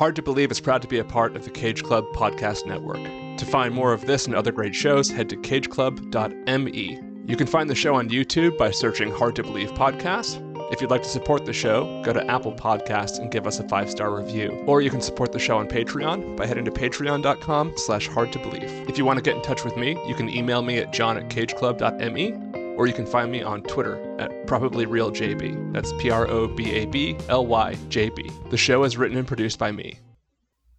Hard to Believe is proud to be a part of the Cage Club podcast network. To find more of this and other great shows, head to cageclub.me. You can find the show on YouTube by searching Hard to Believe Podcast. If you'd like to support the show, go to Apple Podcasts and give us a five-star review. Or you can support the show on Patreon by heading to patreon.com slash hard to believe. If you want to get in touch with me, you can email me at john at cageclub.me or you can find me on Twitter at probablyrealjb. That's P-R-O-B-A-B-L-Y-J-B. The show is written and produced by me.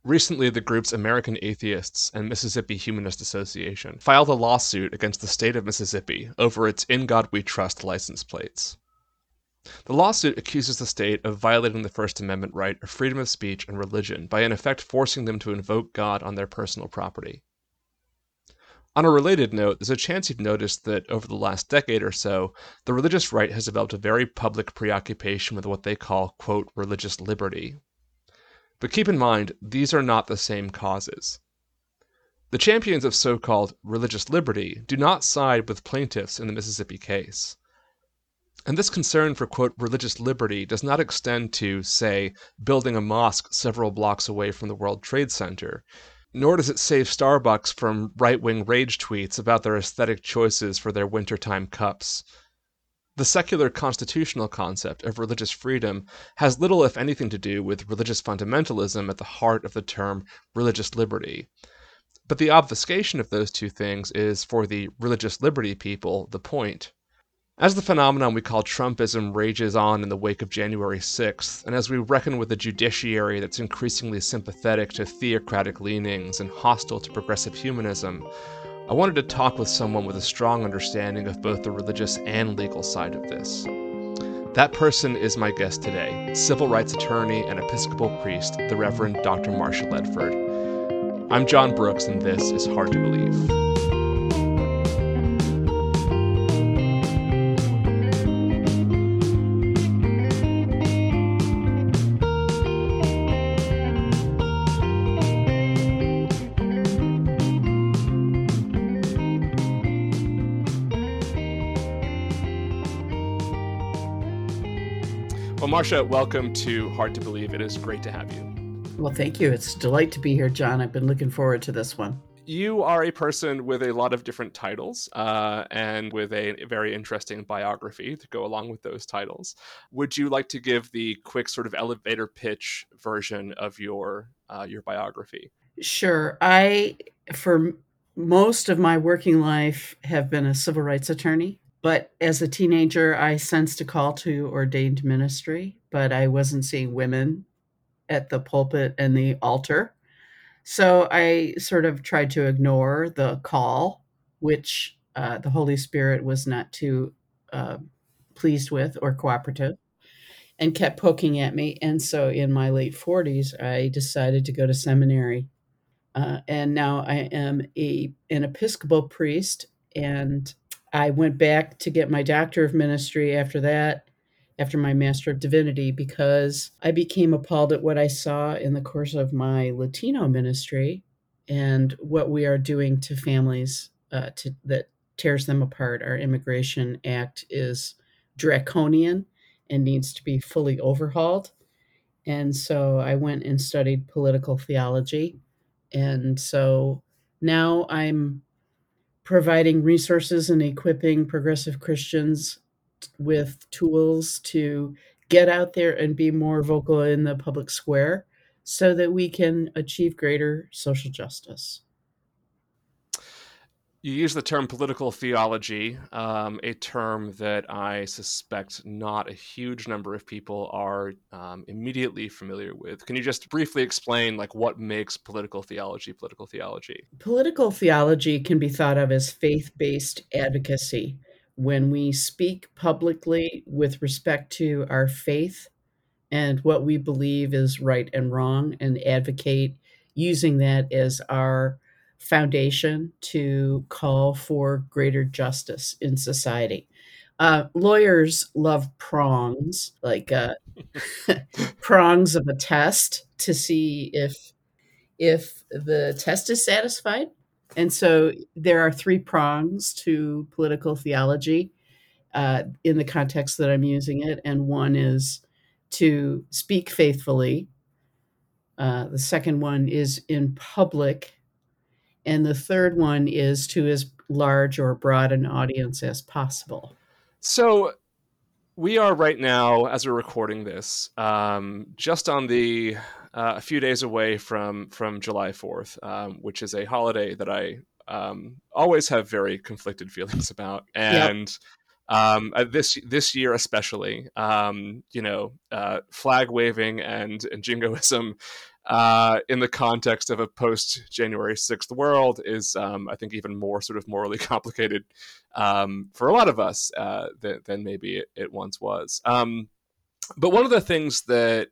Recently, the groups American Atheists and Mississippi Humanist Association filed a lawsuit against the state of Mississippi over its In God We Trust license plates. The lawsuit accuses the state of violating the First Amendment right of freedom of speech and religion by in effect forcing them to invoke God on their personal property. On a related note, there's a chance you've noticed that over the last decade or so, the religious right has developed a very public preoccupation with what they call, quote, religious liberty. But keep in mind, these are not the same causes. The champions of so called religious liberty do not side with plaintiffs in the Mississippi case. And this concern for, quote, religious liberty does not extend to, say, building a mosque several blocks away from the World Trade Center, nor does it save Starbucks from right wing rage tweets about their aesthetic choices for their wintertime cups. The secular constitutional concept of religious freedom has little, if anything, to do with religious fundamentalism at the heart of the term religious liberty. But the obfuscation of those two things is, for the religious liberty people, the point. As the phenomenon we call Trumpism rages on in the wake of January 6th, and as we reckon with a judiciary that's increasingly sympathetic to theocratic leanings and hostile to progressive humanism, I wanted to talk with someone with a strong understanding of both the religious and legal side of this. That person is my guest today, civil rights attorney and Episcopal priest, the Reverend Dr. Marsha Ledford. I'm John Brooks, and this is Hard to Believe. Marsha, welcome to Hard to Believe. It is great to have you. Well, thank you. It's a delight to be here, John. I've been looking forward to this one. You are a person with a lot of different titles uh, and with a very interesting biography to go along with those titles. Would you like to give the quick sort of elevator pitch version of your uh, your biography? Sure. I, for most of my working life, have been a civil rights attorney. But as a teenager, I sensed a call to ordained ministry, but I wasn't seeing women at the pulpit and the altar. So I sort of tried to ignore the call, which uh, the Holy Spirit was not too uh, pleased with or cooperative, and kept poking at me. And so in my late 40s, I decided to go to seminary. Uh, and now I am a, an Episcopal priest and I went back to get my Doctor of Ministry after that, after my Master of Divinity, because I became appalled at what I saw in the course of my Latino ministry and what we are doing to families uh, to, that tears them apart. Our Immigration Act is draconian and needs to be fully overhauled. And so I went and studied political theology. And so now I'm providing resources and equipping progressive Christians with tools to get out there and be more vocal in the public square so that we can achieve greater social justice. You use the term political theology, um, a term that I suspect not a huge number of people are um, immediately familiar with. Can you just briefly explain, like, what makes political theology political theology? Political theology can be thought of as faith-based advocacy. When we speak publicly with respect to our faith and what we believe is right and wrong, and advocate using that as our foundation to call for greater justice in society. Uh, lawyers love prongs, like uh, prongs of a test to see if if the test is satisfied. And so there are three prongs to political theology uh, in the context that I'm using it, and one is to speak faithfully, Uh, the second one is in public. And the third one is to as large or broad an audience as possible. So we are right now, as we're recording this, um, just on the uh, a few days away from from July Fourth, um, which is a holiday that I um, always have very conflicted feelings about, and. Um, uh, this this year especially, um, you know, uh, flag waving and, and jingoism uh, in the context of a post January 6th world is, um, I think, even more sort of morally complicated um, for a lot of us uh, than, than, maybe it, it once was. Um, but one of the things that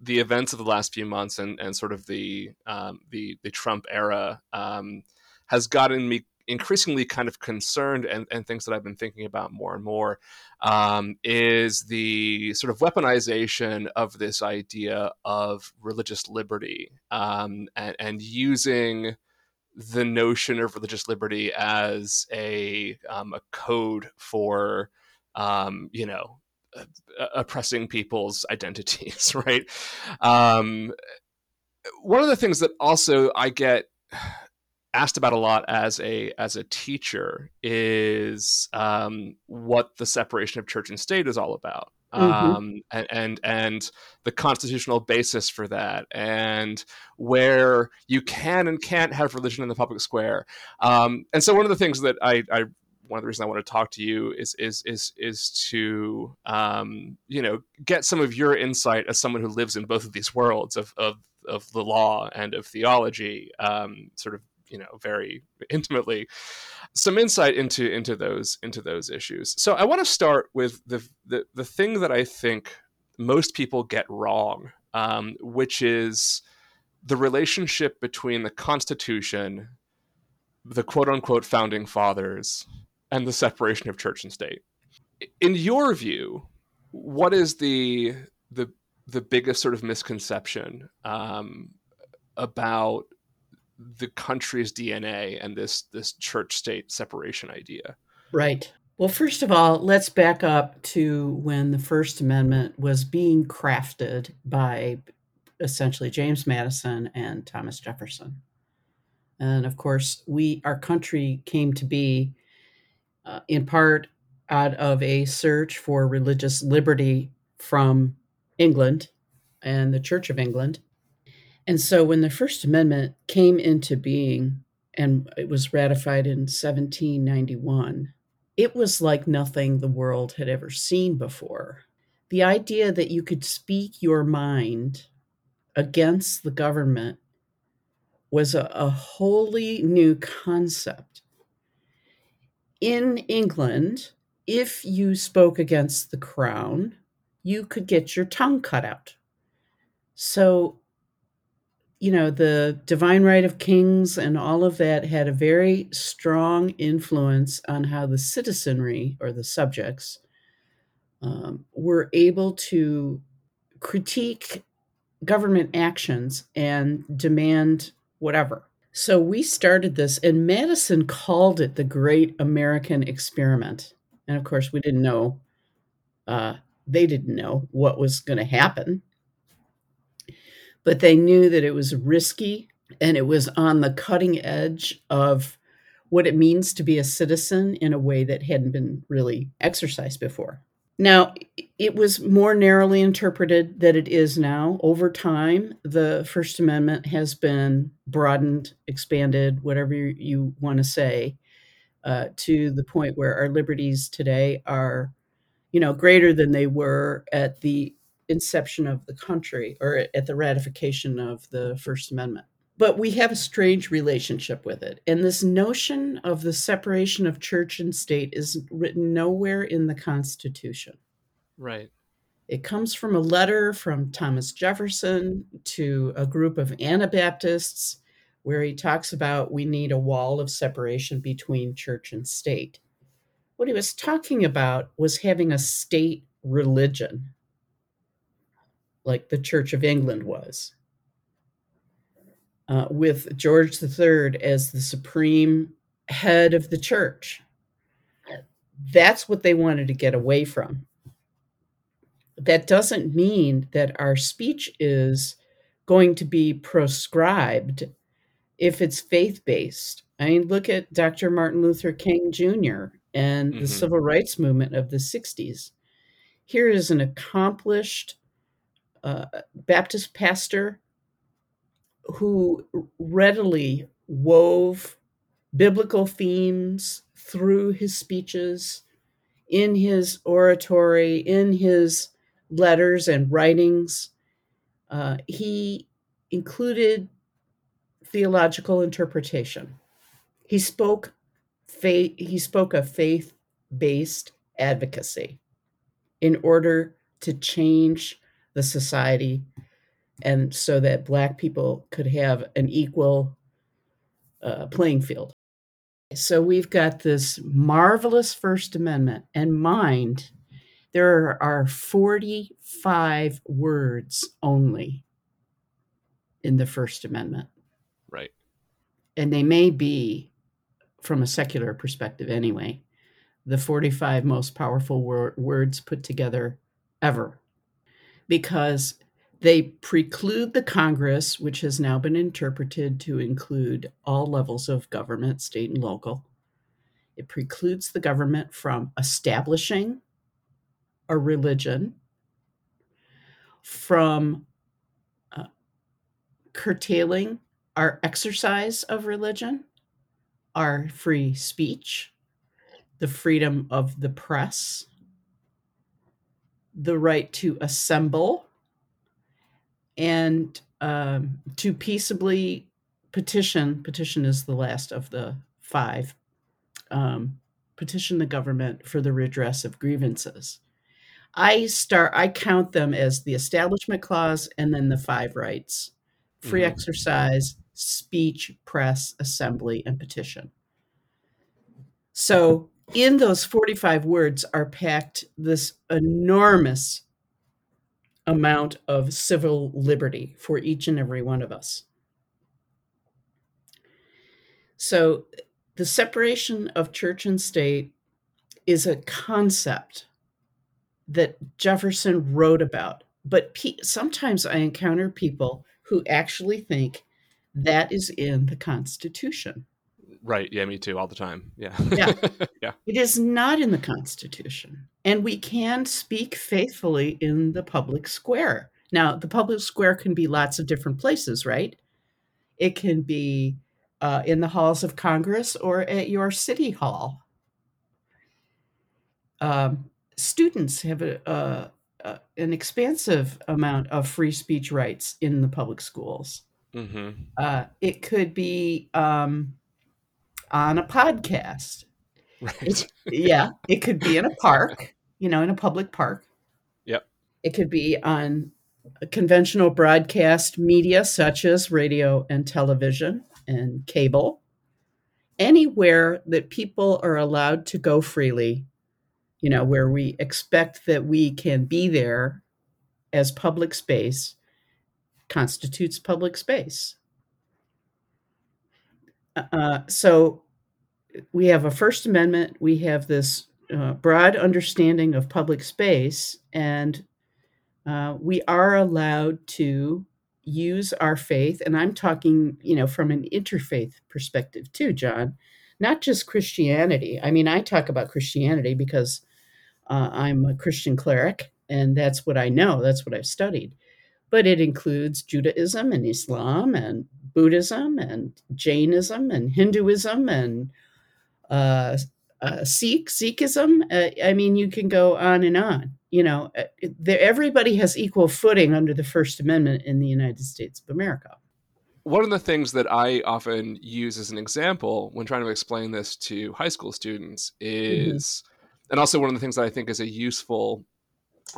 the events of the last few months and, and sort of the um, the, the Trump era has gotten me increasingly kind of concerned and, and things that I've been thinking about more and more um, is the sort of weaponization of this idea of religious liberty um, and, and, using the notion of religious liberty as a, um, a code for, um, you know, oppressing people's identities, right? Um, one of the things that also I get asked about a lot as a as a teacher is um, what the separation of church and state is all about. Mm-hmm. Um, and, and and the constitutional basis for that, and where you can and can't have religion in the public square. Um, and so, one of the things that I, I one of the reasons I want to talk to you is is is is to um, you know get some of your insight as someone who lives in both of these worlds of of, of the law and of theology, um, sort of you know very intimately some insight into into those into those issues. So i want to start with the the, the thing that i think most people get wrong um, which is the relationship between the constitution the quote unquote founding fathers and the separation of church and state. In your view what is the the the biggest sort of misconception um, about the country's DNA and this this church state separation idea. Right. Well, first of all, let's back up to when the First Amendment was being crafted by essentially James Madison and Thomas Jefferson. And of course, we our country came to be uh, in part out of a search for religious liberty from England and the Church of England and so when the First Amendment came into being and it was ratified in 1791, it was like nothing the world had ever seen before. The idea that you could speak your mind against the government was a, a wholly new concept. In England, if you spoke against the crown, you could get your tongue cut out. So you know, the divine right of kings and all of that had a very strong influence on how the citizenry or the subjects um, were able to critique government actions and demand whatever. So we started this, and Madison called it the Great American Experiment. And of course, we didn't know, uh, they didn't know what was going to happen but they knew that it was risky and it was on the cutting edge of what it means to be a citizen in a way that hadn't been really exercised before. Now, it was more narrowly interpreted than it is now. Over time, the First Amendment has been broadened, expanded, whatever you want to say, uh, to the point where our liberties today are, you know, greater than they were at the inception of the country or at the ratification of the First Amendment. But we have a strange relationship with it. And this notion of the separation of church and state is written nowhere in the Constitution. Right. It comes from a letter from Thomas Jefferson to a group of Anabaptists where he talks about we need a wall of separation between church and state. What he was talking about was having a state religion like the Church of England was, uh, with George III as the supreme head of the church. That's what they wanted to get away from. That doesn't mean that our speech is going to be proscribed if it's faith based. I mean, look at Dr. Martin Luther King Jr. and the Mhm. civil rights movement of the 60s. Here is an accomplished uh, Baptist pastor who readily wove biblical themes through his speeches, in his oratory, in his letters and writings. Uh, he included theological interpretation. He spoke faith, he spoke of faith-based advocacy in order to change the society and so that black people could have an equal uh, playing field. So we've got this marvelous First Amendment, and mind, there are 45 words only in the First Amendment. Right. And they may be, from a secular perspective anyway, the 45 most powerful wor- words put together ever. Because they preclude the Congress, which has now been interpreted to include all levels of government, state and local. It precludes the government from establishing a religion, from uh, curtailing our exercise of religion, our free speech, the freedom of the press, the right to assemble, and um, to peaceably petition. Petition is the last of the five. Um, petition the government for the redress of grievances. I start. I count them as the Establishment Clause and then the five rights: free Mhm. exercise, speech, press, assembly, and petition. So, in those 45 words are packed this enormous amount of civil liberty for each and every one of us. So, the separation of church and state is a concept that Jefferson wrote about. But pe- sometimes I encounter people who actually think that is in the Constitution. Right. Yeah, me too, all the time. Yeah. Yeah. yeah. It is not in the Constitution. And we can speak faithfully in the public square. Now, the public square can be lots of different places, right? It can be uh, in the halls of Congress or at your city hall. Um, students have a, a, a, an expansive amount of free speech rights in the public schools. hmm Uh, it could be um, on a podcast. Right. It, yeah, it could be in a park, you know, in a public park. Yep. It could be on a conventional broadcast media such as radio and television and cable. Anywhere that people are allowed to go freely, you know, where we expect that we can be there as public space constitutes public space. Uh, so we have a First Amendment, we have this uh, broad understanding of public space, and uh, we are allowed to use our faith. And I'm talking, you know, from an interfaith perspective too, John, not just Christianity. I mean, I talk about Christianity because uh, I'm a Christian cleric, and that's what I know, that's what I've studied. But it includes Judaism and Islam and Buddhism and Jainism and Hinduism and uh, uh, Sikh, Sikhism. Uh, I mean, you can go on and on. You know, uh, there, everybody has equal footing under the First Amendment in the United States of America. One of the things that I often use as an example when trying to explain this to high school students is, and also one of the things that I think is a useful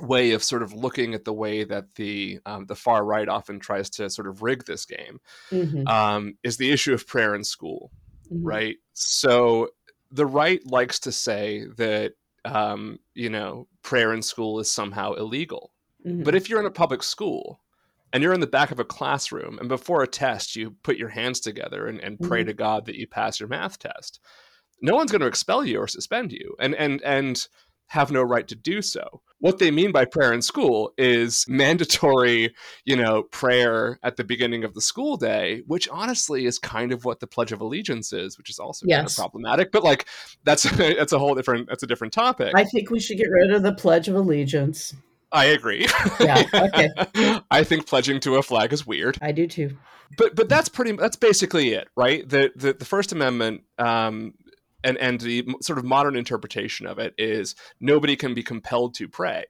way of sort of looking at the way that the um, the far right often tries to sort of rig this game Mhm, um, is the issue of prayer in school. mhm, right? So the right likes to say that um, you know prayer in school is somehow illegal. mhm, But if you're in a public school and you're in the back of a classroom and before a test you put your hands together and, and pray Mhm. to God that you pass your math test, no one's going to expel you or suspend you. And and and have no right to do so. What they mean by prayer in school is mandatory, you know, prayer at the beginning of the school day, which honestly is kind of what the Pledge of Allegiance is, which is also yes. kind of problematic. But like, that's that's a whole different that's a different topic. I think we should get rid of the Pledge of Allegiance. I agree. Yeah. Okay. I think pledging to a flag is weird. I do too. But but that's pretty. That's basically it, right? The the, the First Amendment. Um, and, and the sort of modern interpretation of it is nobody can be compelled to pray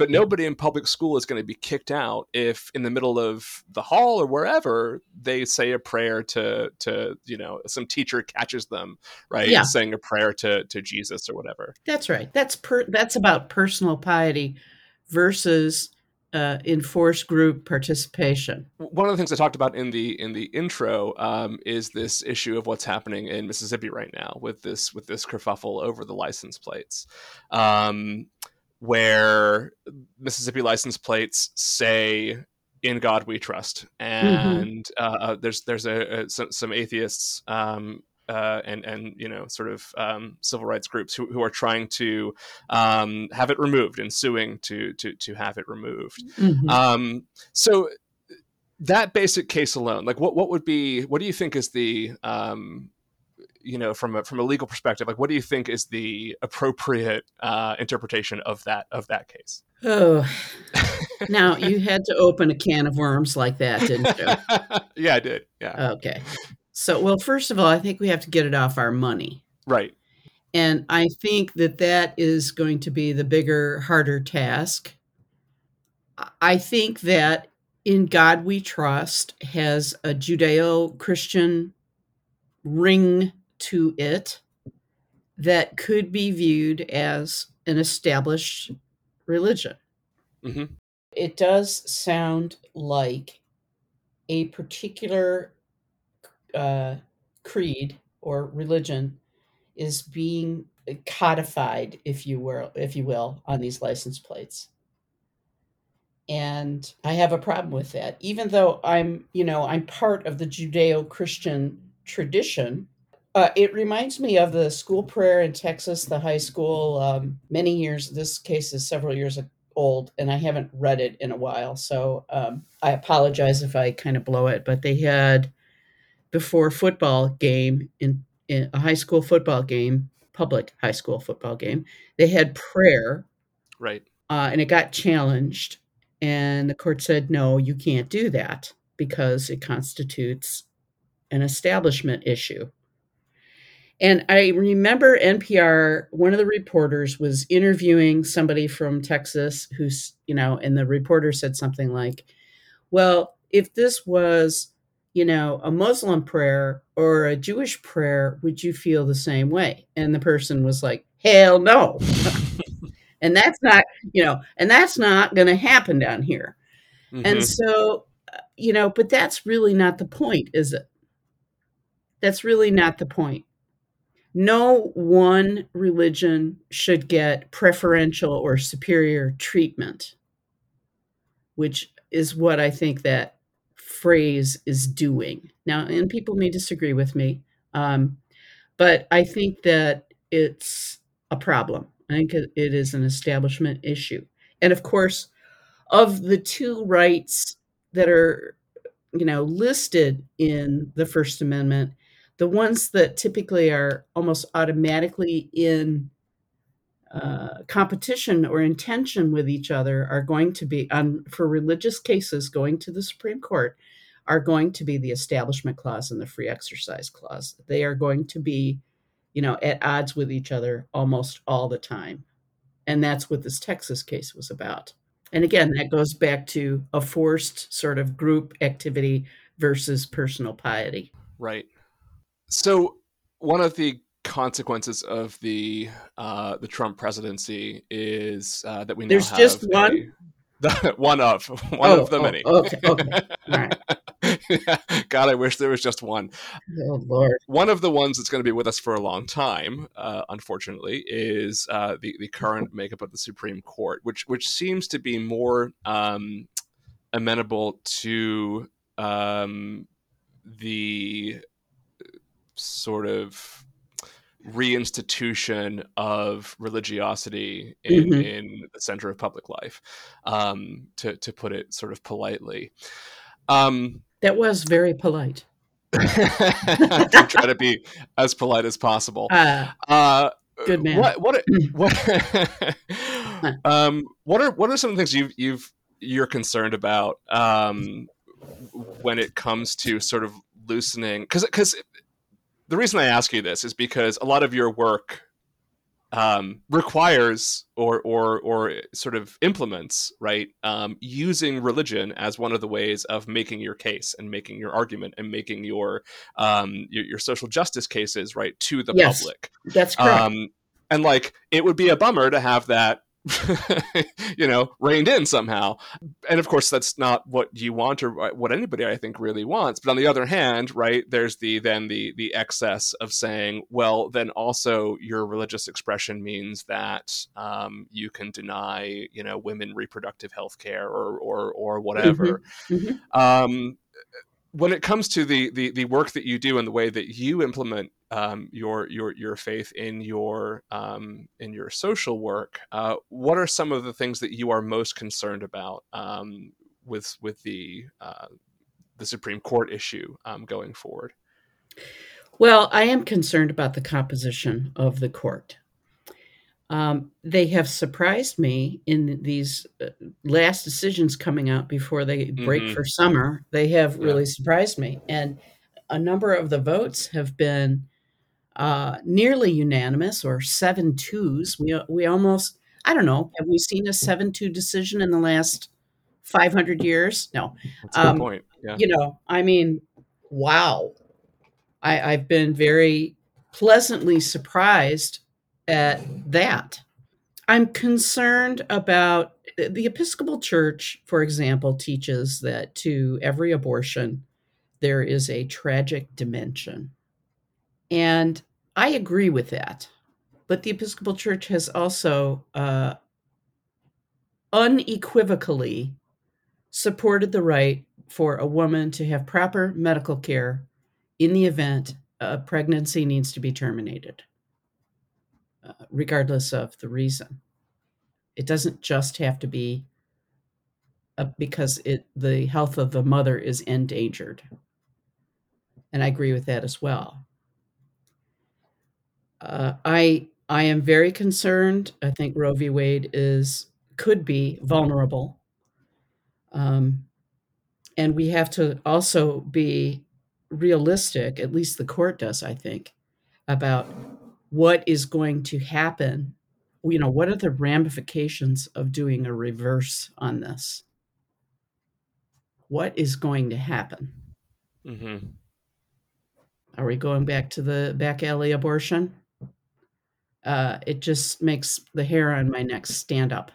but nobody in public school is going to be kicked out if in the middle of the hall or wherever they say a prayer to to you know some teacher catches them right yeah. saying a prayer to to jesus or whatever. That's right. That's per that's about personal piety versus uh, enforced group participation. One of the things I talked about in the in the intro um, is this issue of what's happening in Mississippi right now with this with this kerfuffle over the license plates, um, where Mississippi license plates say "In God We Trust," mm-hmm. and mm-hmm. uh, there's there's a, a some, some, atheists um, uh, and and you know sort of um, civil rights groups who, who are trying to um, have it removed and suing to to to have it removed. Mm-hmm. Um, so that basic case alone, like what what would be what do you think is the um, you know from a from a legal perspective like what do you think is the appropriate uh, interpretation of that of that case? Oh. Now you had to open a can of worms like that didn't you? Yeah i did. Yeah. Okay so, well, first of all, I think we have to get it off our money. Right. And I think that that is going to be the bigger, harder task. I think that In God We Trust has a Judeo Christian ring to it that could be viewed as an established religion. Mm-hmm. It does sound like a particular uh, creed or religion is being codified, if you will, if you will, on these license plates. And I have a problem with that. Even though I'm, you know, I'm part of the Judeo-Christian tradition, uh, it reminds me of the school prayer in Texas, the high school. Um, many years. This case is several years old, and I haven't read it in a while, so um, I apologize if I kind of blow it. But they had before a football game in, in, a high school football game, public high school football game. They had prayer, right? Uh, and it got challenged, and the court said, "No, you can't do that because it constitutes an establishment issue." And I remember NPR, one of the reporters was interviewing somebody from Texas who's, you know, and the reporter said something like, Well, if this was you know, a Muslim prayer or a Jewish prayer, would you feel the same way? And the person was like, hell no. and that's not, you know, and that's not going to happen down here. Mm-hmm. And so, uh, you know, but that's really not the point, is it? That's really not the point. No one religion should get preferential or superior treatment, which is what I think that phrase is doing. Now, and people may disagree with me, um, but I think that it's a problem. I think it is an establishment issue. And of course, of the two rights that are, you know, listed in the First Amendment, the ones that typically are almost automatically in uh, competition or intention with each other are going to be on for religious cases going to the Supreme Court are going to be the establishment clause and the free exercise clause. They are going to be, you know, at odds with each other almost all the time. And that's what this Texas case was about. And again, that goes back to a forced sort of group activity versus personal piety. Right. So one of the consequences of the uh, the Trump presidency is uh, that we now there's just one. A, one of one oh, of the oh, many. Okay, okay, all right. God, I wish there was just one. Oh Lord! One of the ones that's going to be with us for a long time, uh, unfortunately, is uh, the the current makeup of the Supreme Court, which which seems to be more um, amenable to um, the sort of reinstitution of religiosity in, mm-hmm. in the center of public life, um, to to put it sort of politely. Um, that was very polite. to try to be as polite as possible. Uh, uh, good man. What what what, um, what are what are some things you've you've you're concerned about um, when it comes to sort of loosening? Because because the reason I ask you this is because a lot of your work um, requires or or or sort of implements right um, using religion as one of the ways of making your case and making your argument and making your um, your, your, social justice cases right to the yes, public. That's correct. Um, and like it would be a bummer to have that you know, reined in somehow. And of course, that's not what you want or what anybody I think really wants. But on the other hand, right, there's the then the the excess of saying, well, then also your religious expression means that um, you can deny, you know, women reproductive health care or or or whatever. Mm-hmm. Mm-hmm. Um, when it comes to the, the the work that you do and the way that you implement um, your your your faith in your um, in your social work, uh, what are some of the things that you are most concerned about um, with with the uh, the Supreme Court issue um, going forward? Well, I am concerned about the composition of the court. Um, they have surprised me in these uh, last decisions coming out before they break mm-hmm. for summer. They have really surprised me, and a number of the votes have been uh, nearly unanimous or seven twos. We we almost I don't know. Have we seen a seven two decision in the last five hundred years? No. That's a good um, point. Yeah. You know, I mean, wow. I, I've been very pleasantly surprised at that. I'm concerned about the Episcopal Church, for example, teaches that to every abortion, there is a tragic dimension. And I agree with that. But the Episcopal Church has also uh, unequivocally supported the right for a woman to have proper medical care in the event a pregnancy needs to be terminated. Regardless of the reason. It doesn't just have to be uh, because it the health of the mother is endangered. And I agree with that as well. Uh, I I am very concerned. I think Roe v. Wade is could be vulnerable, um, and we have to also be realistic. At least the court does, I think, about what is going to happen you know what are the ramifications of doing a reverse on this? What is going to happen? Mm-hmm. are we going back to the back alley abortion? Uh, it just makes the hair on my neck stand up.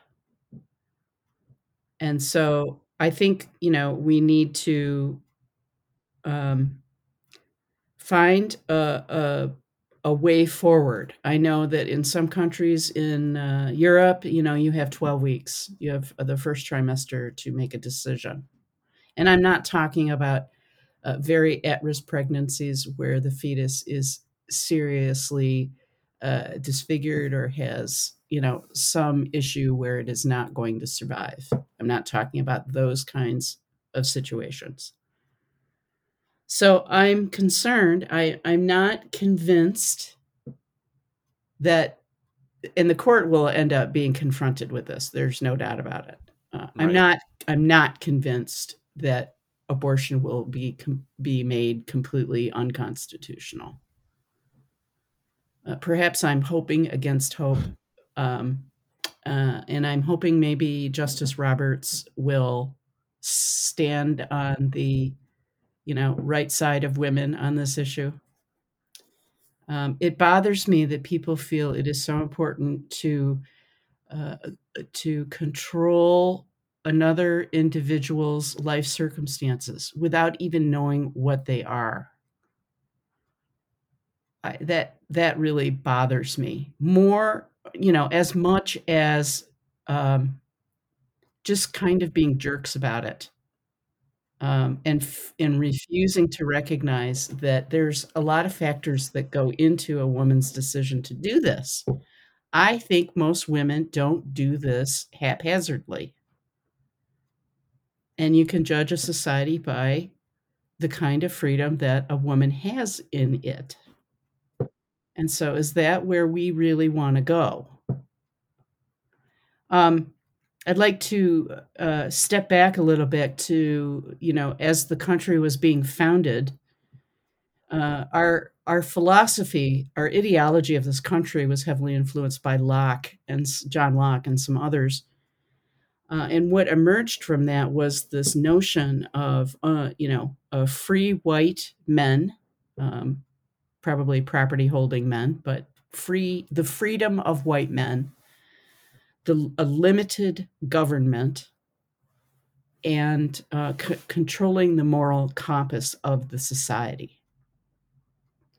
And so i think you know we need to um, find a, a a way forward. I know that in some countries in uh, Europe, you know, you have 12 weeks. You have the first trimester to make a decision. And I'm not talking about uh, very at risk pregnancies where the fetus is seriously uh, disfigured or has, you know, some issue where it is not going to survive. I'm not talking about those kinds of situations. So I'm concerned. I, I'm not convinced that, and the court will end up being confronted with this. There's no doubt about it. Uh, right. I'm not. I'm not convinced that abortion will be com- be made completely unconstitutional. Uh, perhaps I'm hoping against hope, um, uh, and I'm hoping maybe Justice Roberts will stand on the you know, right side of women on this issue. Um, it bothers me that people feel it is so important to uh, to control another individual's life circumstances without even knowing what they are. I, that that really bothers me more, you know, as much as um, just kind of being jerks about it um, and f- and refusing to recognize that there's a lot of factors that go into a woman's decision to do this. I think most women don't do this haphazardly. And you can judge a society by the kind of freedom that a woman has in it. And so, is that where we really want to go? Um, I'd like to uh, step back a little bit to, you know, as the country was being founded, uh, our our philosophy, our ideology of this country was heavily influenced by Locke and John Locke and some others. Uh, and what emerged from that was this notion of, uh, you know, of free white men, um, probably property holding men, but free the freedom of white men, the a limited government, and uh, c- controlling the moral compass of the society.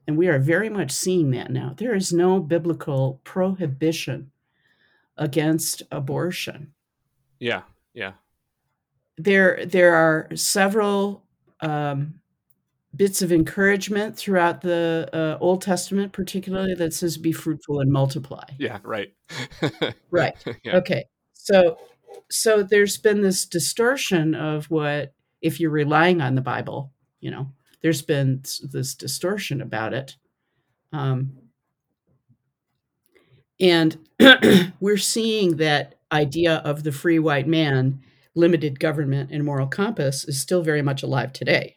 And we are very much seeing that now. There is no biblical prohibition against abortion. Yeah, yeah. There, there are several um, bits of encouragement throughout the uh, Old Testament, particularly that says, "Be fruitful and multiply." Yeah, right. right. Yeah. Okay. So, so there's been this distortion of what, if you're relying on the Bible, you know, there's been this distortion about it. Um, and we're seeing that idea of the free white man, limited government, and moral compass is still very much alive today.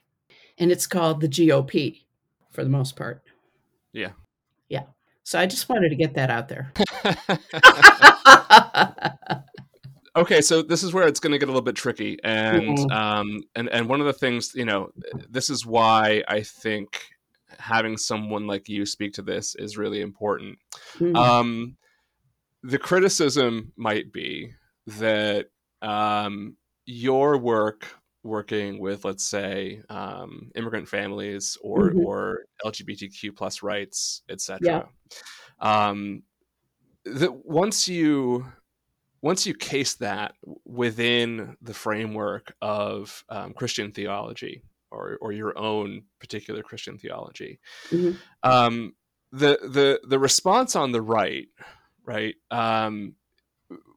And it's called the GOP for the most part. Yeah. Yeah. So I just wanted to get that out there. okay, so this is where it's going to get a little bit tricky, and Mhm. um, and and one of the things, you know, this is why I think having someone like you speak to this is really important. Mhm. Um, the criticism might be that um, your work working with, let's say, um, immigrant families or Mhm. or LGBTQ plus rights, etc. Um, that once you once you case that within the framework of um, Christian theology or or your own particular Christian theology, Mhm. um, the the the response on the right, right, um,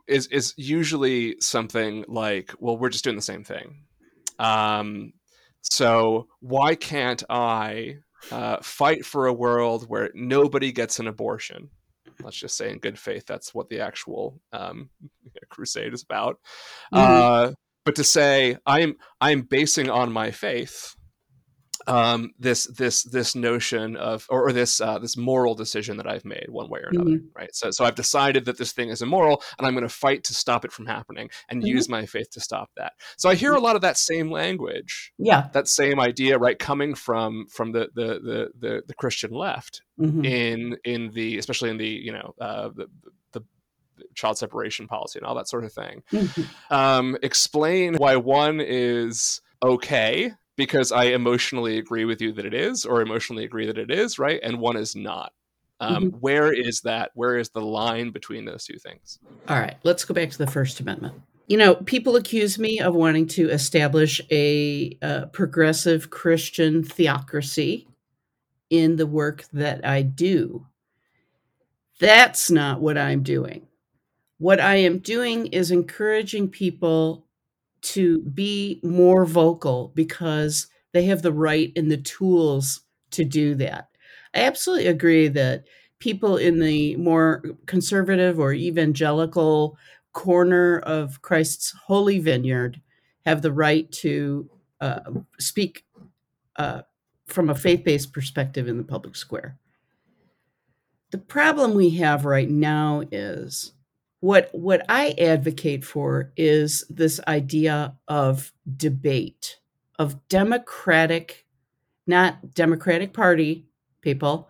is is usually something like, "Well, we're just doing the same thing." Um, so why can't I uh, fight for a world where nobody gets an abortion? Let's just say in good faith, that's what the actual um, crusade is about. Mhm. Uh, but to say I'm I'm basing on my faith um, this this this notion of or, or this uh, this moral decision that I've made one way or another, right? So so I've decided that this thing is immoral, and I'm going to fight to stop it from happening and Mhm. use my faith to stop that. So I hear a lot of that same language, Yeah. that same idea, right, coming from from the the the the, the Christian left Mhm. in in the especially in the you know uh, the, the child separation policy and all that sort of thing Mhm. um, explain why one is okay because I emotionally agree with you that it is, or emotionally agree that it is, right? And one is not. Um, where is that? Where is the line between those two things? All right, let's go back to the First Amendment. You know, people accuse me of wanting to establish a uh, progressive Christian theocracy in the work that I do. That's not what I'm doing. What I am doing is encouraging people to be more vocal because they have the right and the tools to do that. I absolutely agree that people in the more conservative or evangelical corner of Christ's holy vineyard have the right to uh, speak uh, from a faith based perspective in the public square. The problem we have right now is what what I advocate for is this idea of debate, of democratic, not Democratic Party people,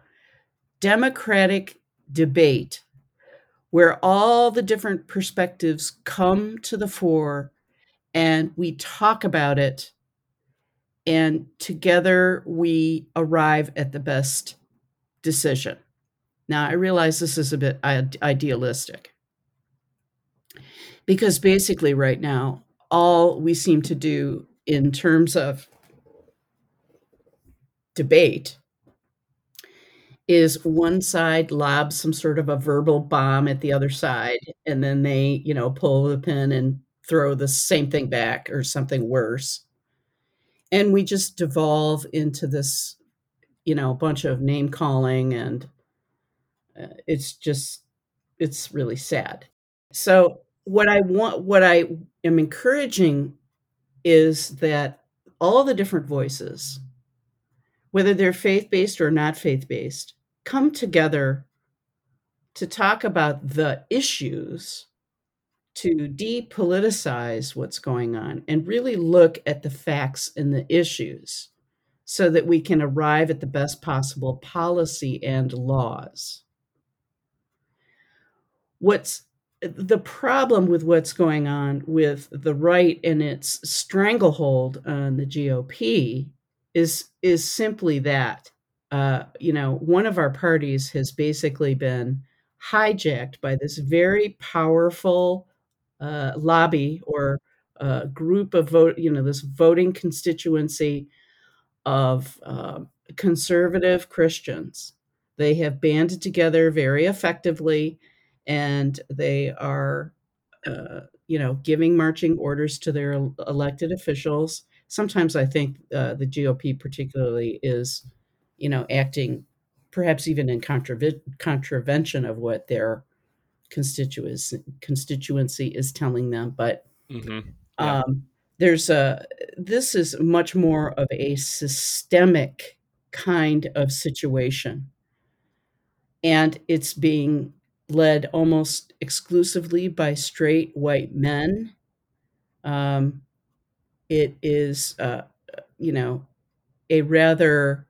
democratic debate where all the different perspectives come to the fore and we talk about it and together we arrive at the best decision. Now, I realize this is a bit idealistic because basically, right now, all we seem to do in terms of debate is one side lobs some sort of a verbal bomb at the other side and then they you know pull the pin and throw the same thing back or something worse. And we just devolve into this you know bunch of name calling and uh, it's just it's really sad so what i want what i am encouraging is that all the different voices whether they're faith-based or not faith-based come together to talk about the issues to depoliticize what's going on and really look at the facts and the issues so that we can arrive at the best possible policy and laws. What's the problem with what's going on with the right and its stranglehold on the GOP is is simply that. Uh, you know, one of our parties has basically been hijacked by this very powerful uh, lobby or uh, group of vote, you know, this voting constituency of uh, conservative Christians. They have banded together very effectively, and they are, uh, you know, giving marching orders to their elected officials. Sometimes I think uh, the GOP, particularly, is, you know, acting perhaps even in contravention of what their constituency constituency is telling them. But mm-hmm. yeah. um, there's a this is much more of a systemic kind of situation, and it's being led almost exclusively by straight white men. Um, it is, uh, you know, a rather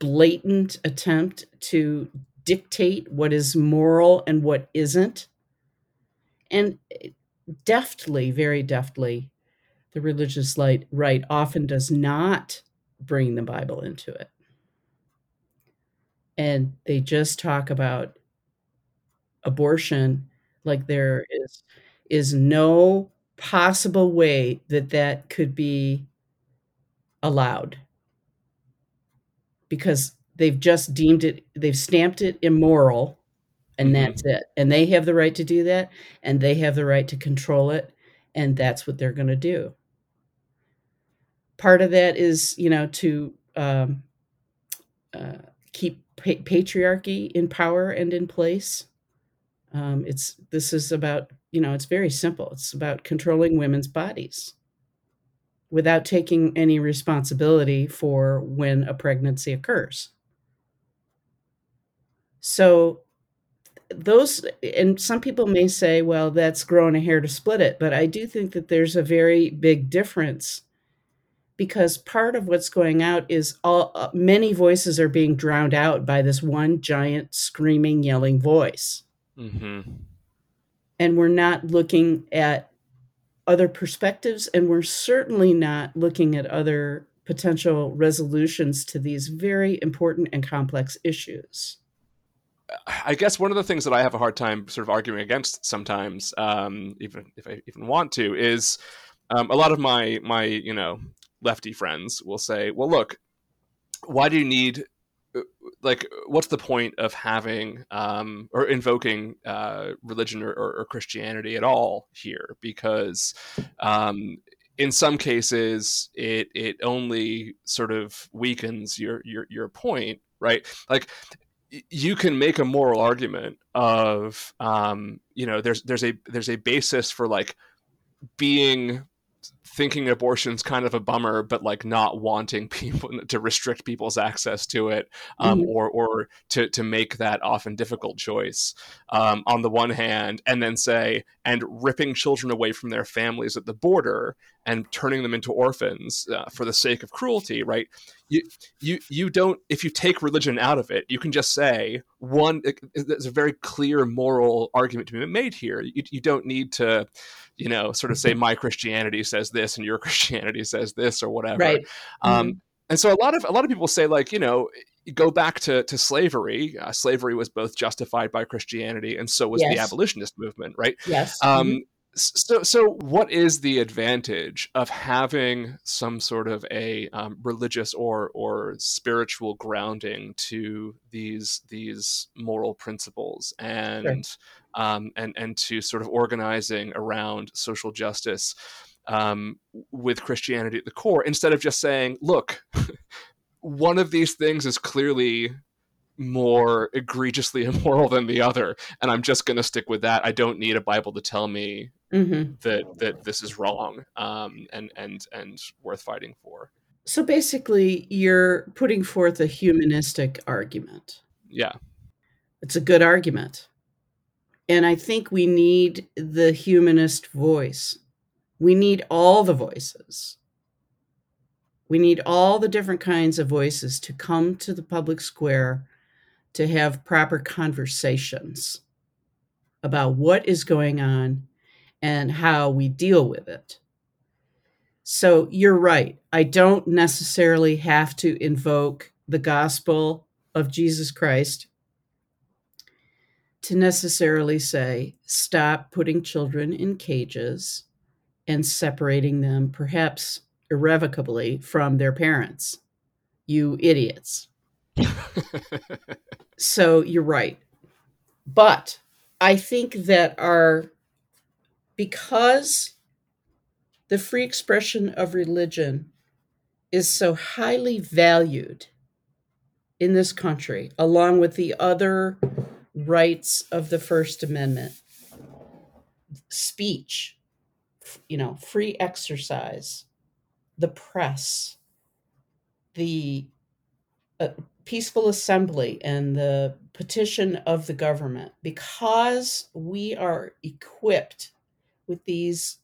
blatant attempt to dictate what is moral and what isn't. And deftly, very deftly, the religious light right often does not bring the Bible into it. And they just talk about abortion like there is is no possible way that that could be allowed. Because they've just deemed it they've stamped it immoral and mm-hmm. that's it. And they have the right to do that and they have the right to control it and that's what they're going to do. Part of that is you know to um, uh, keep pa- patriarchy in power and in place um, it's this is about you know it's very simple. It's about controlling women's bodies without taking any responsibility for when a pregnancy occurs. So those and some people may say well that's growing a hair to split it but i do think that there's a very big difference because part of what's going out is all uh, many voices are being drowned out by this one giant screaming yelling voice mm-hmm. and we're not looking at other perspectives and we're certainly not looking at other potential resolutions to these very important and complex issues I guess one of the things that I have a hard time sort of arguing against sometimes, um, even if I even want to, is um, a lot of my my you know lefty friends will say, "Well, look, why do you need like what's the point of having um, or invoking uh, religion or, or, Christianity at all here? Because um, in some cases, it it only sort of weakens your your your point, right? Like you can make a moral argument of um, you know there's there's a there's a basis for like being thinking abortion's kind of a bummer, but like not wanting people to restrict people's access to it, um, mm-hmm. or or to to make that often difficult choice um, on the one hand, and then say and ripping children away from their families at the border and turning them into orphans uh, for the sake of cruelty, right? You you you don't if you take religion out of it, you can just say one. There's a very clear moral argument to be made here. You, you don't need to you know, sort of say my Christianity says this and your Christianity says this or whatever. Right. Um, mm-hmm. And so a lot of a lot of people say like, you know, go back to to slavery. Uh, slavery was both justified by Christianity and so was yes. the abolitionist movement, right? Yes. Um, mm-hmm. So, so what is the advantage of having some sort of a um, religious or or spiritual grounding to these these moral principles and sure. um, and and to sort of organizing around social justice um, with Christianity at the core, instead of just saying, "Look, one of these things is clearly more egregiously immoral than the other and i'm just going to stick with that i don't need a bible to tell me mm-hmm. that that this is wrong um, and and and worth fighting for. So basically you're putting forth a humanistic argument. Yeah. It's a good argument. And i think we need the humanist voice. We need all the voices. We need all the different kinds of voices to come to the public square to have proper conversations about what is going on and how we deal with it. So you're right. I don't necessarily have to invoke the gospel of Jesus Christ to necessarily say, stop putting children in cages and separating them, perhaps irrevocably, from their parents. You idiots. so you're right. But I think that our, because the free expression of religion is so highly valued in this country, along with the other rights of the First Amendment speech, you know, free exercise, the press, the uh, peaceful assembly and the petition of the government because we are equipped with these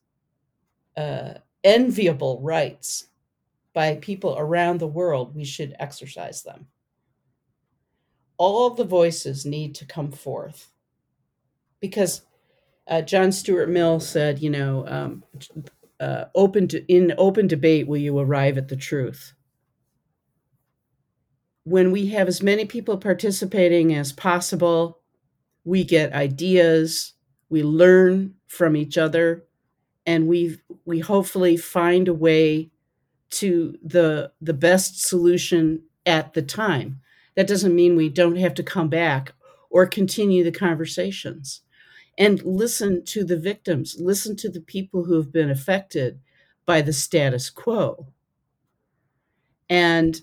uh, enviable rights by people around the world, we should exercise them. All the voices need to come forth because uh, John Stuart Mill said, you know, um, uh, open to, in open debate will you arrive at the truth when we have as many people participating as possible, we get ideas, we learn from each other, and we we hopefully find a way to the the best solution at the time. That doesn't mean we don't have to come back or continue the conversations and listen to the victims, listen to the people who have been affected by the status quo. And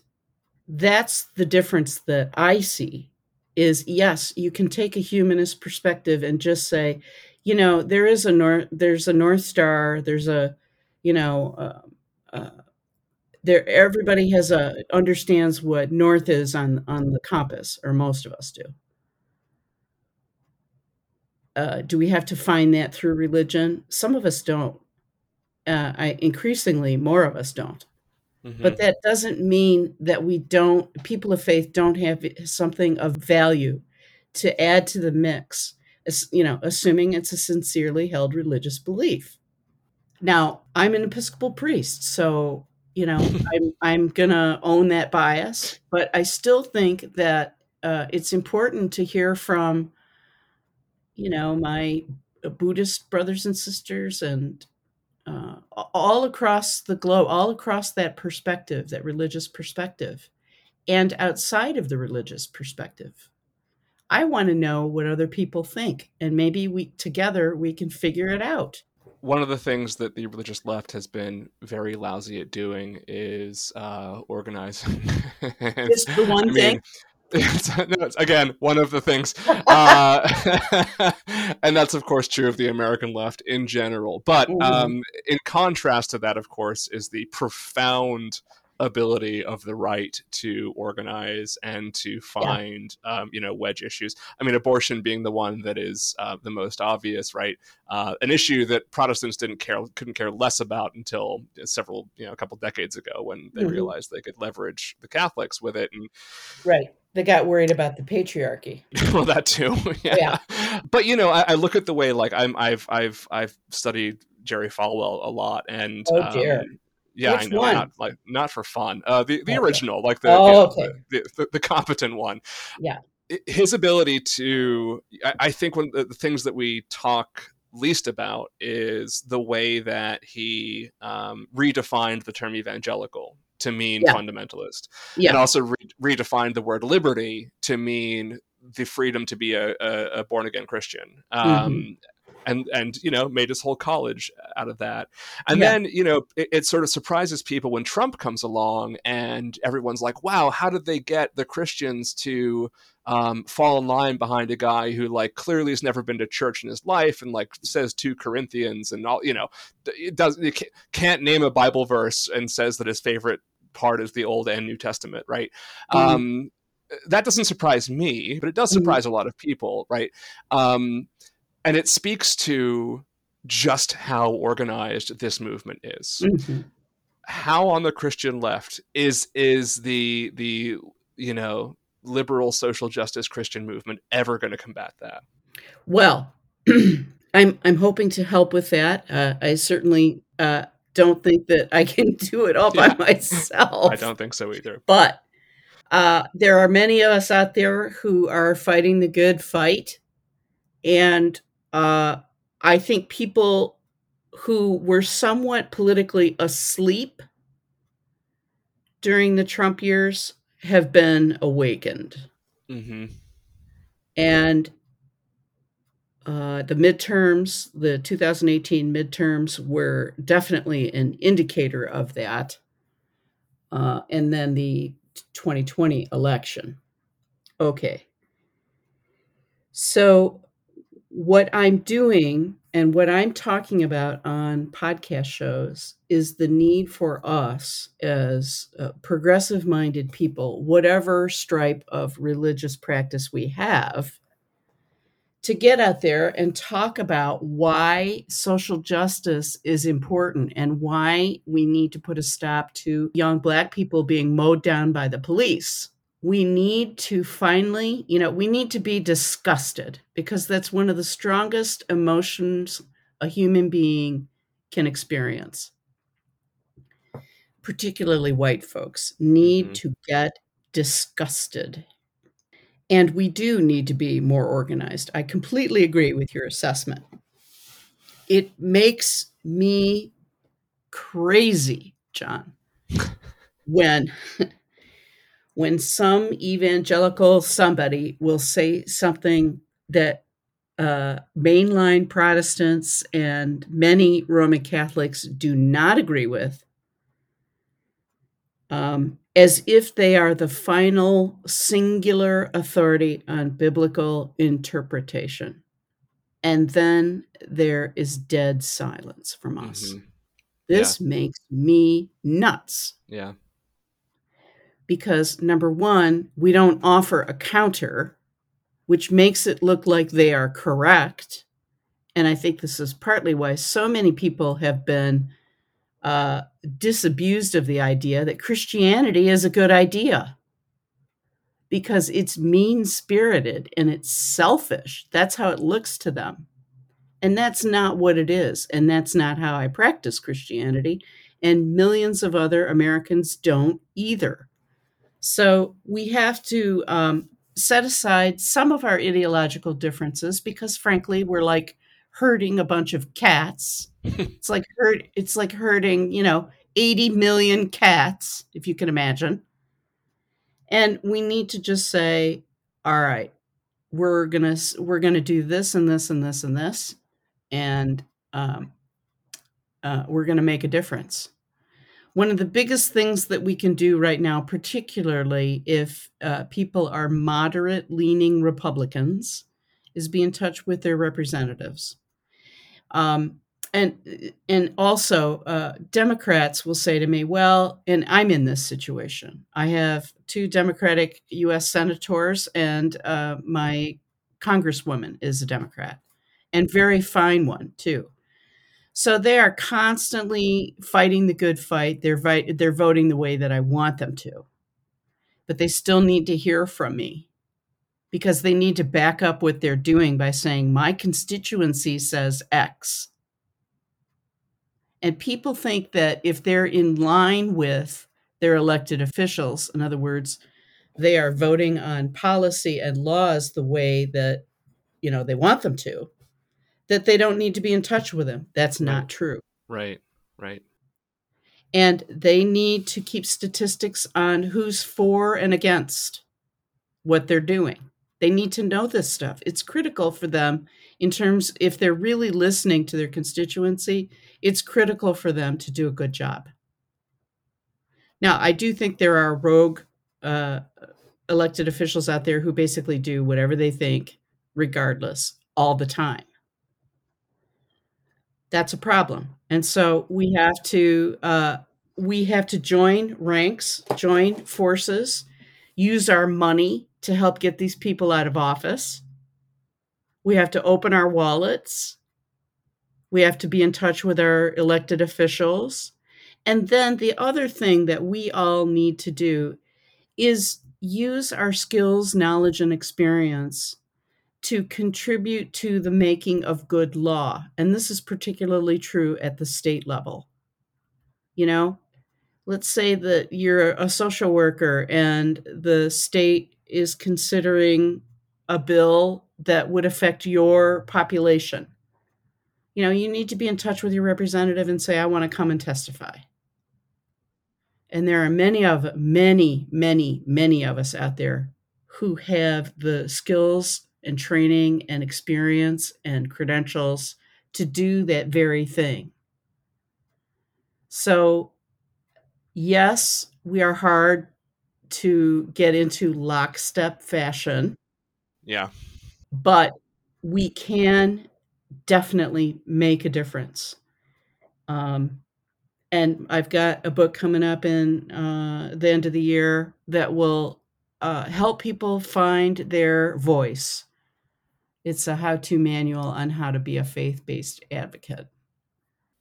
that's the difference that I see is yes, you can take a humanist perspective and just say, you know, there is a north, there's a north star, there's a, you know, uh, uh, there everybody has a understands what north is on on the compass, or most of us do. Uh, do we have to find that through religion? Some of us don't. Uh, I increasingly more of us don't. Mm-hmm. But that doesn't mean that we don't, people of faith don't have something of value to add to the mix, you know, assuming it's a sincerely held religious belief. Now, I'm an Episcopal priest, so, you know, I'm, I'm going to own that bias, but I still think that uh, it's important to hear from, you know, my Buddhist brothers and sisters and uh, all across the globe, all across that perspective, that religious perspective, and outside of the religious perspective. I want to know what other people think, and maybe we together we can figure it out. One of the things that the religious left has been very lousy at doing is uh, organizing. it's the one I thing. Mean, it's, again one of the things uh, and that's of course true of the american left in general but mm-hmm. um, in contrast to that of course is the profound ability of the right to organize and to find yeah. um, you know wedge issues i mean abortion being the one that is uh, the most obvious right uh, an issue that protestants didn't care couldn't care less about until several you know a couple decades ago when they mm-hmm. realized they could leverage the catholics with it and right they got worried about the patriarchy. well, that too. yeah. yeah. But you know, I, I, look at the way like I'm I've I've I've studied Jerry Falwell a lot and oh dear. Um, yeah, Which I know. One? Not like not for fun. Uh, the the okay. original, like the, oh, okay. the, the, the competent one. Yeah. His ability to, I, I think, one of the things that we talk least about is the way that he um, redefined the term evangelical to mean yeah. fundamentalist, yeah. and also re- redefined the word liberty to mean the freedom to be a, a, a born again Christian. Um, mm-hmm and and you know made his whole college out of that and yeah. then you know it, it, sort of surprises people when trump comes along and everyone's like wow how did they get the christians to um, fall in line behind a guy who like clearly has never been to church in his life and like says two corinthians and all you know it does it can't name a bible verse and says that his favorite part is the old and new testament right mm-hmm. um, that doesn't surprise me but it does mm-hmm. surprise mm-hmm. a lot of people right um, and it speaks to just how organized this movement is. Mm-hmm. How on the Christian left is is the the you know liberal social justice Christian movement ever going to combat that? Well, I'm I'm hoping to help with that. Uh, I certainly uh, don't think that I can do it all yeah. by myself. I don't think so either. But uh, there are many of us out there who are fighting the good fight, and uh, I think people who were somewhat politically asleep during the Trump years have been awakened. Mm-hmm. And uh, the midterms, the 2018 midterms, were definitely an indicator of that. Uh, and then the 2020 election. Okay. So what I'm doing and what I'm talking about on podcast shows is the need for us as uh, progressive minded people, whatever stripe of religious practice we have, to get out there and talk about why social justice is important and why we need to put a stop to young Black people being mowed down by the police we need to finally, you know, we need to be disgusted because that's one of the strongest emotions a human being can experience. Particularly white folks need mm-hmm. to get disgusted. And we do need to be more organized. I completely agree with your assessment. It makes me crazy, John, when when some evangelical somebody will say something that uh, mainline Protestants and many Roman Catholics do not agree with, um, as if they are the final singular authority on biblical interpretation. And then there is dead silence from us. Mm-hmm. This yeah. makes me nuts. Yeah because number one, we don't offer a counter, which makes it look like they are correct. And I think this is partly why so many people have been uh, disabused of the idea that Christianity is a good idea because it's mean spirited and it's selfish. That's how it looks to them. And that's not what it is. And that's not how I practice Christianity. And millions of other Americans don't either. So we have to um, set aside some of our ideological differences because, frankly, we're like herding a bunch of cats. it's like herd. It's like herding, you know, eighty million cats, if you can imagine. And we need to just say, all right, we're gonna we're gonna do this and this and this and this, and um, uh, we're gonna make a difference one of the biggest things that we can do right now, particularly if uh, people are moderate leaning Republicans, is be in touch with their representatives. Um, and and also uh, Democrats will say to me, "Well, and I'm in this situation. I have two Democratic U.S. senators, and uh, my Congresswoman is a Democrat, and very fine one too. So they are constantly fighting the good fight. They're vi- they're voting the way that I want them to. But they still need to hear from me because they need to back up what they're doing by saying my constituency says X. And people think that if they're in line with their elected officials, in other words, they are voting on policy and laws the way that you know they want them to that they don't need to be in touch with him. That's Right. not true. Right. Right. And they need to keep statistics on who's for and against what they're doing. They need to know this stuff. It's critical for them in terms if they're really listening to their constituency, it's critical for them to do a good job. Now, I do think there are rogue uh, elected officials out there who basically do whatever they think, regardless, all the time. That's a problem, and so we have to uh, we have to join ranks, join forces, use our money to help get these people out of office. We have to open our wallets. We have to be in touch with our elected officials. And then the other thing that we all need to do is use our skills, knowledge, and experience to contribute to the making of good law. And this is particularly true at the state level. You know, let's say that you're a social worker and the state is considering a bill that would affect your population. You know, you need to be in touch with your representative and say, I want to come and testify. And there are many of many, many, many of us out there who have the skills and training and experience and credentials to do that very thing. So, yes, we are hard to get into lockstep fashion, Yeah. but we can definitely make a difference. Um, and I've got a book coming up in uh, the end of the year that will uh, help people find their voice. It's a how to manual on how to be a faith based advocate.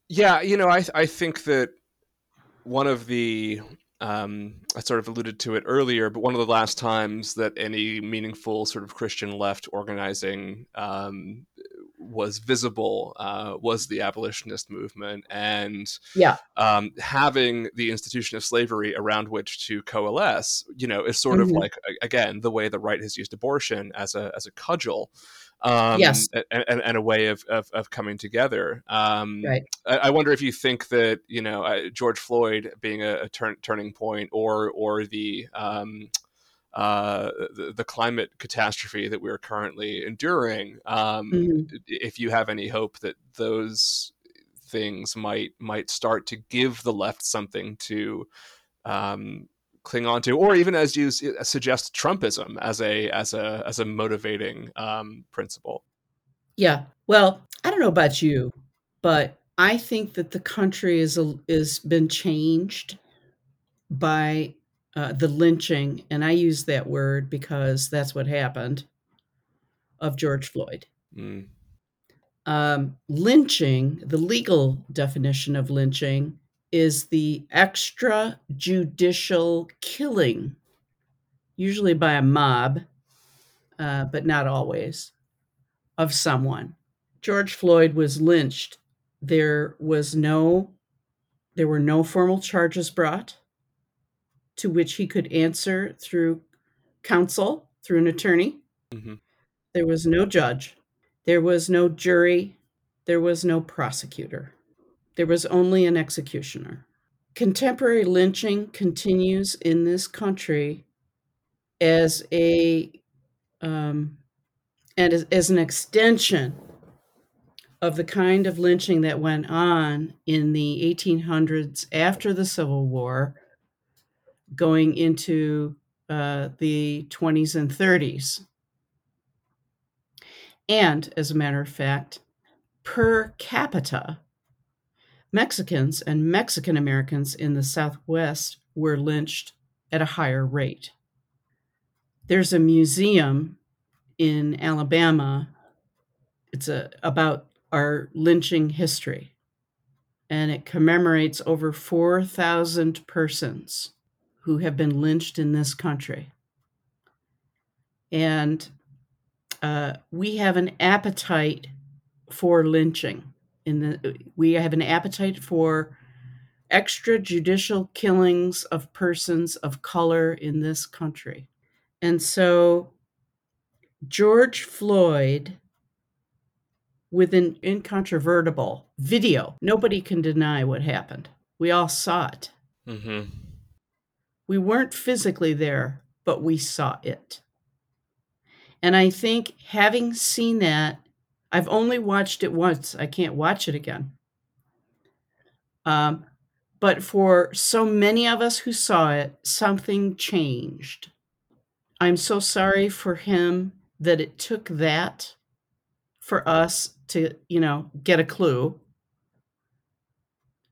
Yeah, you know, I I think that one of the um, I sort of alluded to it earlier, but one of the last times that any meaningful sort of Christian left organizing um, was visible uh, was the abolitionist movement, and Yeah. um, having the institution of slavery around which to coalesce, you know, is sort of Mhm. like again the way the right has used abortion as a as a cudgel. Um, Yes. and, and, and a way of, of, of coming together. Um, Right. I, I wonder if you think that you know uh, George Floyd being a, a turn, turning point, or or the um, uh, the, the climate catastrophe that we're currently enduring. Um, Mhm. If you have any hope that those things might might start to give the left something to um, cling on to, or even as you suggest, Trumpism as a as a as a motivating um, principle. Yeah. Well, I don't know about you, but I think that the country is a, is been changed by uh, the lynching, and I use that word because that's what happened of George Floyd. Mm, Um, lynching, the legal definition of lynching, is the extrajudicial killing, usually by a mob, uh, but not always, of someone. George Floyd was lynched. There was no, there were no formal charges brought to which he could answer through counsel, through an attorney. Mm-hmm. There was no judge. There was no jury. There was no prosecutor. There was only an executioner. Contemporary lynching continues in this country as a um, and as, as an extension of the kind of lynching that went on in the 1800s after the Civil War, going into uh, the 20s and 30s. And as a matter of fact, per capita, Mexicans and Mexican Americans in the Southwest were lynched at a higher rate. There's a museum in Alabama. It's a, about our lynching history, and it commemorates over 4,000 persons who have been lynched in this country. And uh, we have an appetite for lynching. In the we have an appetite for extrajudicial killings of persons of color in this country. And so George Floyd with an incontrovertible video. Nobody can deny what happened. We all saw it. Mm-hmm. We weren't physically there, but we saw it. And I think having seen that, I've only watched it once. I can't watch it again. Um, but for so many of us who saw it, something changed. I'm so sorry for him that it took that for us to, you know, get a clue.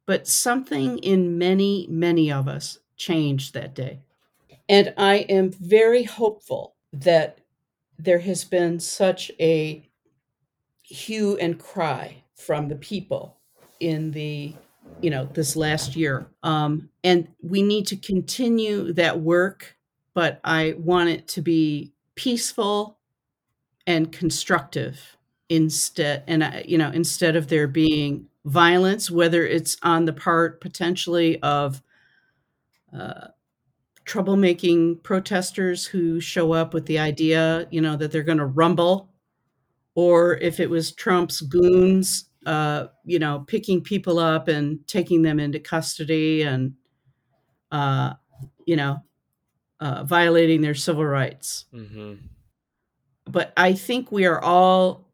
But something in many, many of us changed that day. And I am very hopeful that there has been such a hue and cry from the people in the you know this last year. Um, and we need to continue that work but i want it to be peaceful and constructive instead and I- you know instead of there being violence whether it's on the part potentially of uh, troublemaking protesters who show up with the idea you know that they're going to rumble or if it was trump's goons uh, you know picking people up and taking them into custody and uh, you know uh, violating their civil rights Mm-hmm. but I think we are all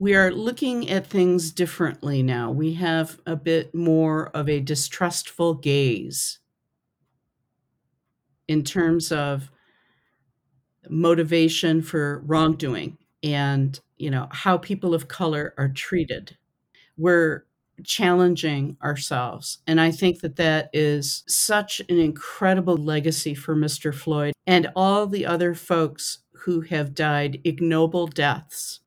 we are looking at things differently now. We have a bit more of a distrustful gaze in terms of motivation for wrongdoing and you know how people of color are treated. We're challenging ourselves and I think that that is such an incredible legacy for Mr. Floyd and all the other folks who have died ignoble deaths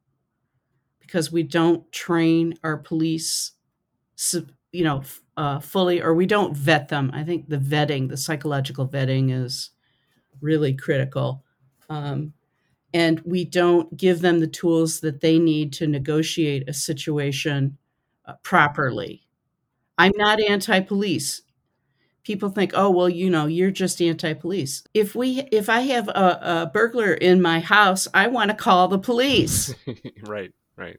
because we don't train our police you know uh, fully or we don't vet them i think the vetting the psychological vetting is really critical um, and we don't give them the tools that they need to negotiate a situation uh, properly i'm not anti-police people think oh well you know you're just anti-police if we if i have a, a burglar in my house i want to call the police right, right.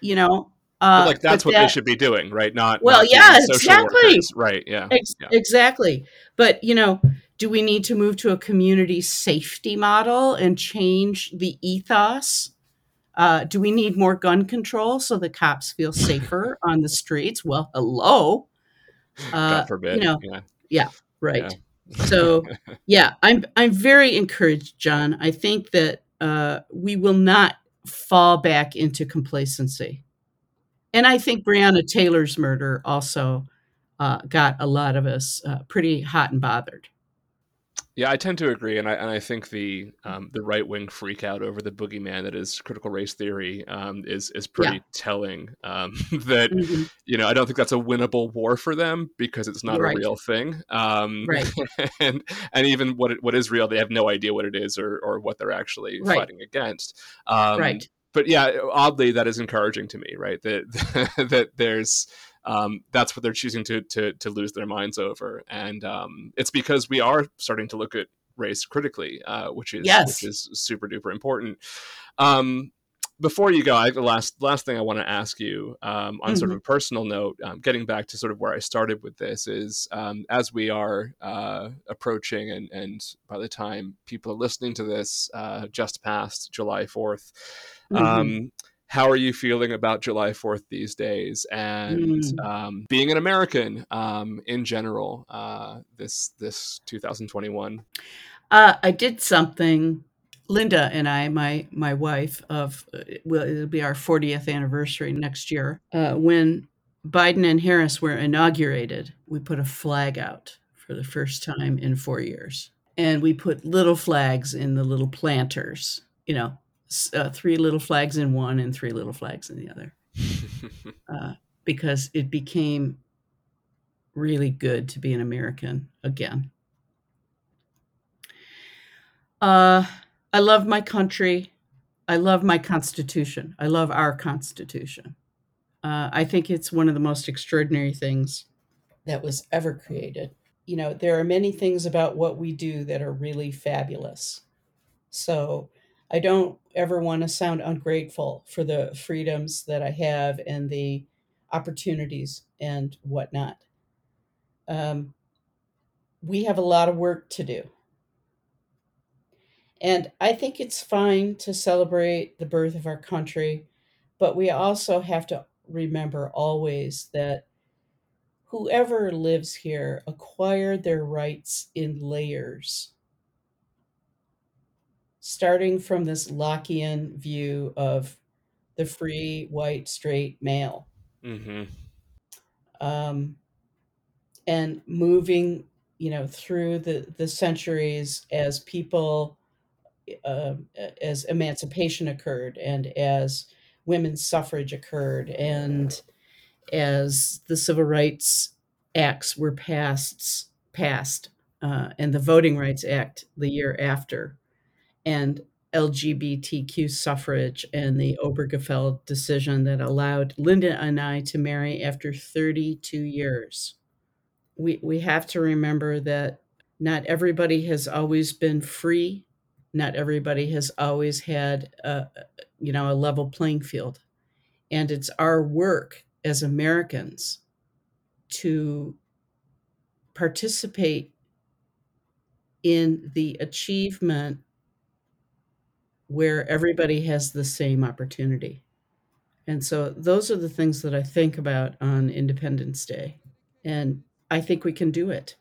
you know uh, like that's what they should be doing, right? Not Well, not yeah, exactly. workers. Right. Yeah. Ex- Yeah. Exactly. But, you know, do we need to move to a community safety model and change the ethos? Uh, do we need more gun control so the cops feel safer on the streets? Well, hello. Uh, God forbid. You know, yeah. right. So, yeah, I'm I'm very encouraged, John. I think that uh, we will not fall back into complacency, and I think Breonna Taylor's murder also uh, got a lot of us uh, pretty hot and bothered. Yeah, I tend to agree, and I and I think the um, the right wing freak out over the boogeyman that is critical race theory um, is is pretty telling. Um, that Mhm. you know, I don't think that's a winnable war for them because it's not Right. a real thing. Um, Right. and and even what it, what is real, they have no idea what it is or or what they're actually Right. fighting against. Um, right. But yeah, oddly, that is encouraging to me, right? That that there's um, that's what they're choosing to to to lose their minds over, and um, it's because we are starting to look at race critically, uh, which is Yes. which is super duper important. Um, before you go, I the last last thing I want to ask you um, on sort of a personal note, um, getting back to sort of where I started with this is um, as we are uh, approaching, and and by the time people are listening to this, uh, just past July Fourth. Mhm. How are you feeling about July 4th these days and Mm. um, being an American um, in general uh, this this 2021? Uh, I did something. Linda and I, my my wife of, uh, well, it'll be our 40th anniversary next year. Uh, when Biden and Harris were inaugurated, we put a flag out for the first time in four years, and we put little flags in the little planters. You know, uh, three little flags in one and three little flags in the other, uh, because it became really good to be an American again. Uh, I love my country. I love my Constitution. I love our Constitution. Uh, I think it's one of the most extraordinary things that was ever created. You know, there are many things about what we do that are really fabulous. So I don't ever want to sound ungrateful for the freedoms that I have and the opportunities and whatnot. Um, we have a lot of work to do. And I think it's fine to celebrate the birth of our country, but we also have to remember always that whoever lives here acquired their rights in layers starting from this Lockean view of the free, white, straight male. Mm-hmm. Um, and moving, you know, through the, the centuries as people, uh, as emancipation occurred and as women's suffrage occurred and as the civil rights acts were passed, passed uh, and the Voting Rights Act the year after and LGBTQ suffrage and the Obergefell decision that allowed Linda and I to marry after 32 years. We, we have to remember that not everybody has always been free. Not everybody has always had a, you know, a level playing field. And it's our work as Americans to participate in the achievement where everybody has the same opportunity. And so those are the things that I think about on Independence Day. And I think we can do it.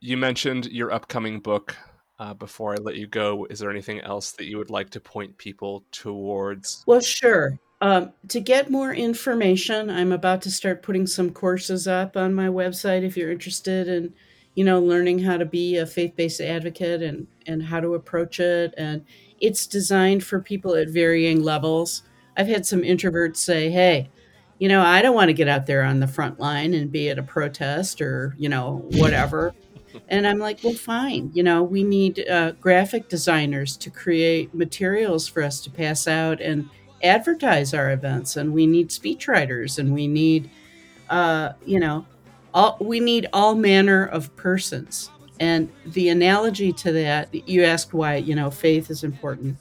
You mentioned your upcoming book. Uh, before I let you go, is there anything else that you would like to point people towards? Well, sure. Um, to get more information, I'm about to start putting some courses up on my website if you're interested in, you know, learning how to be a faith-based advocate and and how to approach it and it's designed for people at varying levels. I've had some introverts say, hey, you know, I don't want to get out there on the front line and be at a protest or, you know, whatever. and I'm like, well, fine. You know, we need uh, graphic designers to create materials for us to pass out and advertise our events. And we need speechwriters and we need, uh, you know, all, we need all manner of persons and the analogy to that, you asked why, you know, faith is important.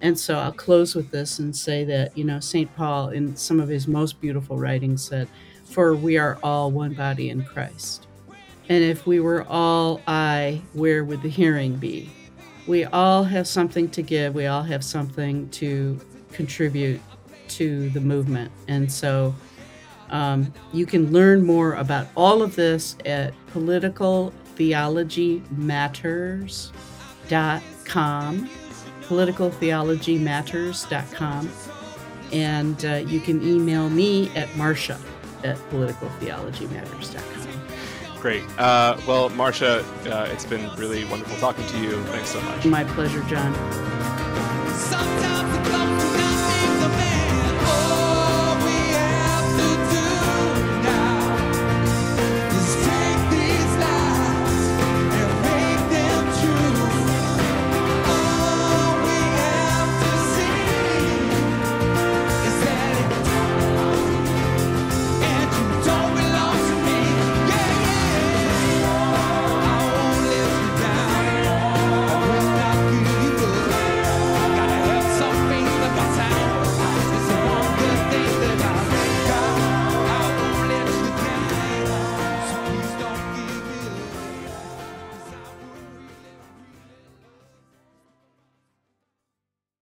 And so eye'll close with this and say that, you know, St. Paul, in some of his most beautiful writings, said, For we are all one body in Christ. And if we were all I, where would the hearing be? We all have something to give, we all have something to contribute to the movement. And so um, you can learn more about all of this at political politicaltheologymatters.com, politicaltheologymatters.com. And uh, you can email me at Marsha at politicaltheologymatters.com. Great. Uh, well, Marsha, uh, it's been really wonderful talking to you. Thanks so much. My pleasure, John.